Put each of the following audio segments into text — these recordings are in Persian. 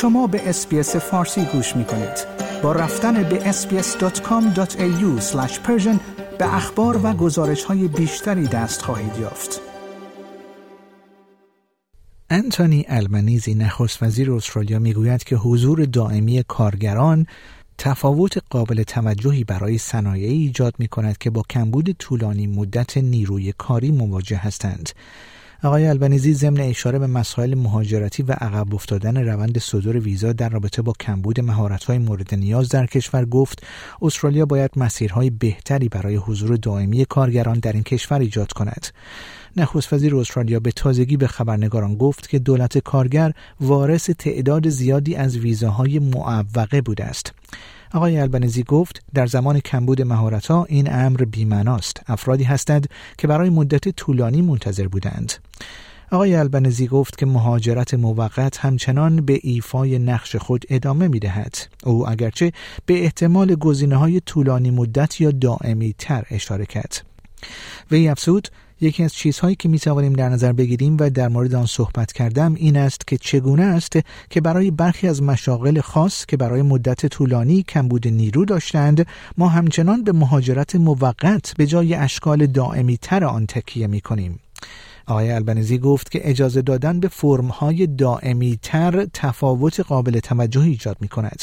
شما به اسپیس فارسی گوش می کنید. با رفتن به sbs.com.au به اخبار و گزارش های بیشتری دست خواهید یافت. انتونی المنیزی نخست وزیر استرالیا می‌گوید که حضور دائمی کارگران تفاوت قابل توجهی برای صنایعی ایجاد می کند که با کمبود طولانی مدت نیروی کاری مواجه هستند. آقای البنیزی ضمن اشاره به مسائل مهاجرتی و عقب افتادن روند صدور ویزا در رابطه با کمبود مهارت‌های مورد نیاز در کشور گفت استرالیا باید مسیرهای بهتری برای حضور دائمی کارگران در این کشور ایجاد کند. نخست وزیر استرالیا به تازگی به خبرنگاران گفت که دولت کارگر وارث تعداد زیادی از ویزاهای معوقه بوده است. آقای البنزی گفت در زمان کمبود مهارتها این امر بیمناست افرادی هستند که برای مدت طولانی منتظر بودند آقای البنزی گفت که مهاجرت موقت همچنان به ایفای نقش خود ادامه می دهد. او اگرچه به احتمال گزینه های طولانی مدت یا دائمی تر اشاره کرد. وی افزود یکی از چیزهایی که می توانیم در نظر بگیریم و در مورد آن صحبت کردم این است که چگونه است که برای برخی از مشاغل خاص که برای مدت طولانی کمبود نیرو داشتند ما همچنان به مهاجرت موقت به جای اشکال دائمی تر آن تکیه می کنیم. آقای البنزی گفت که اجازه دادن به فرمهای دائمی تر تفاوت قابل توجهی ایجاد می کند.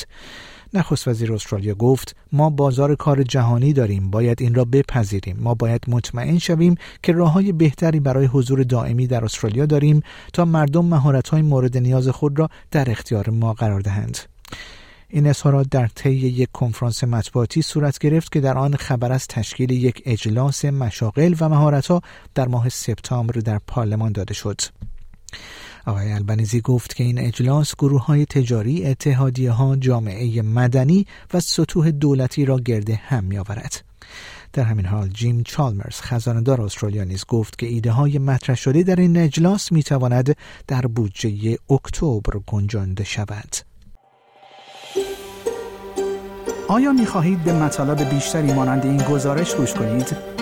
نخست وزیر استرالیا گفت ما بازار کار جهانی داریم باید این را بپذیریم ما باید مطمئن شویم که راه های بهتری برای حضور دائمی در استرالیا داریم تا مردم مهارت های مورد نیاز خود را در اختیار ما قرار دهند این اظهارات در طی یک کنفرانس مطبوعاتی صورت گرفت که در آن خبر از تشکیل یک اجلاس مشاغل و مهارت‌ها در ماه سپتامبر در پارلمان داده شد. آقای البنیزی گفت که این اجلاس گروه های تجاری، اتحادیه ها، جامعه مدنی و سطوح دولتی را گرده هم می آورد. در همین حال جیم چالمرز خزاندار استرالیا نیز گفت که ایده های مطرح شده در این اجلاس می تواند در بودجه اکتبر گنجانده شود. آیا می خواهید به مطالب بیشتری مانند این گزارش گوش کنید؟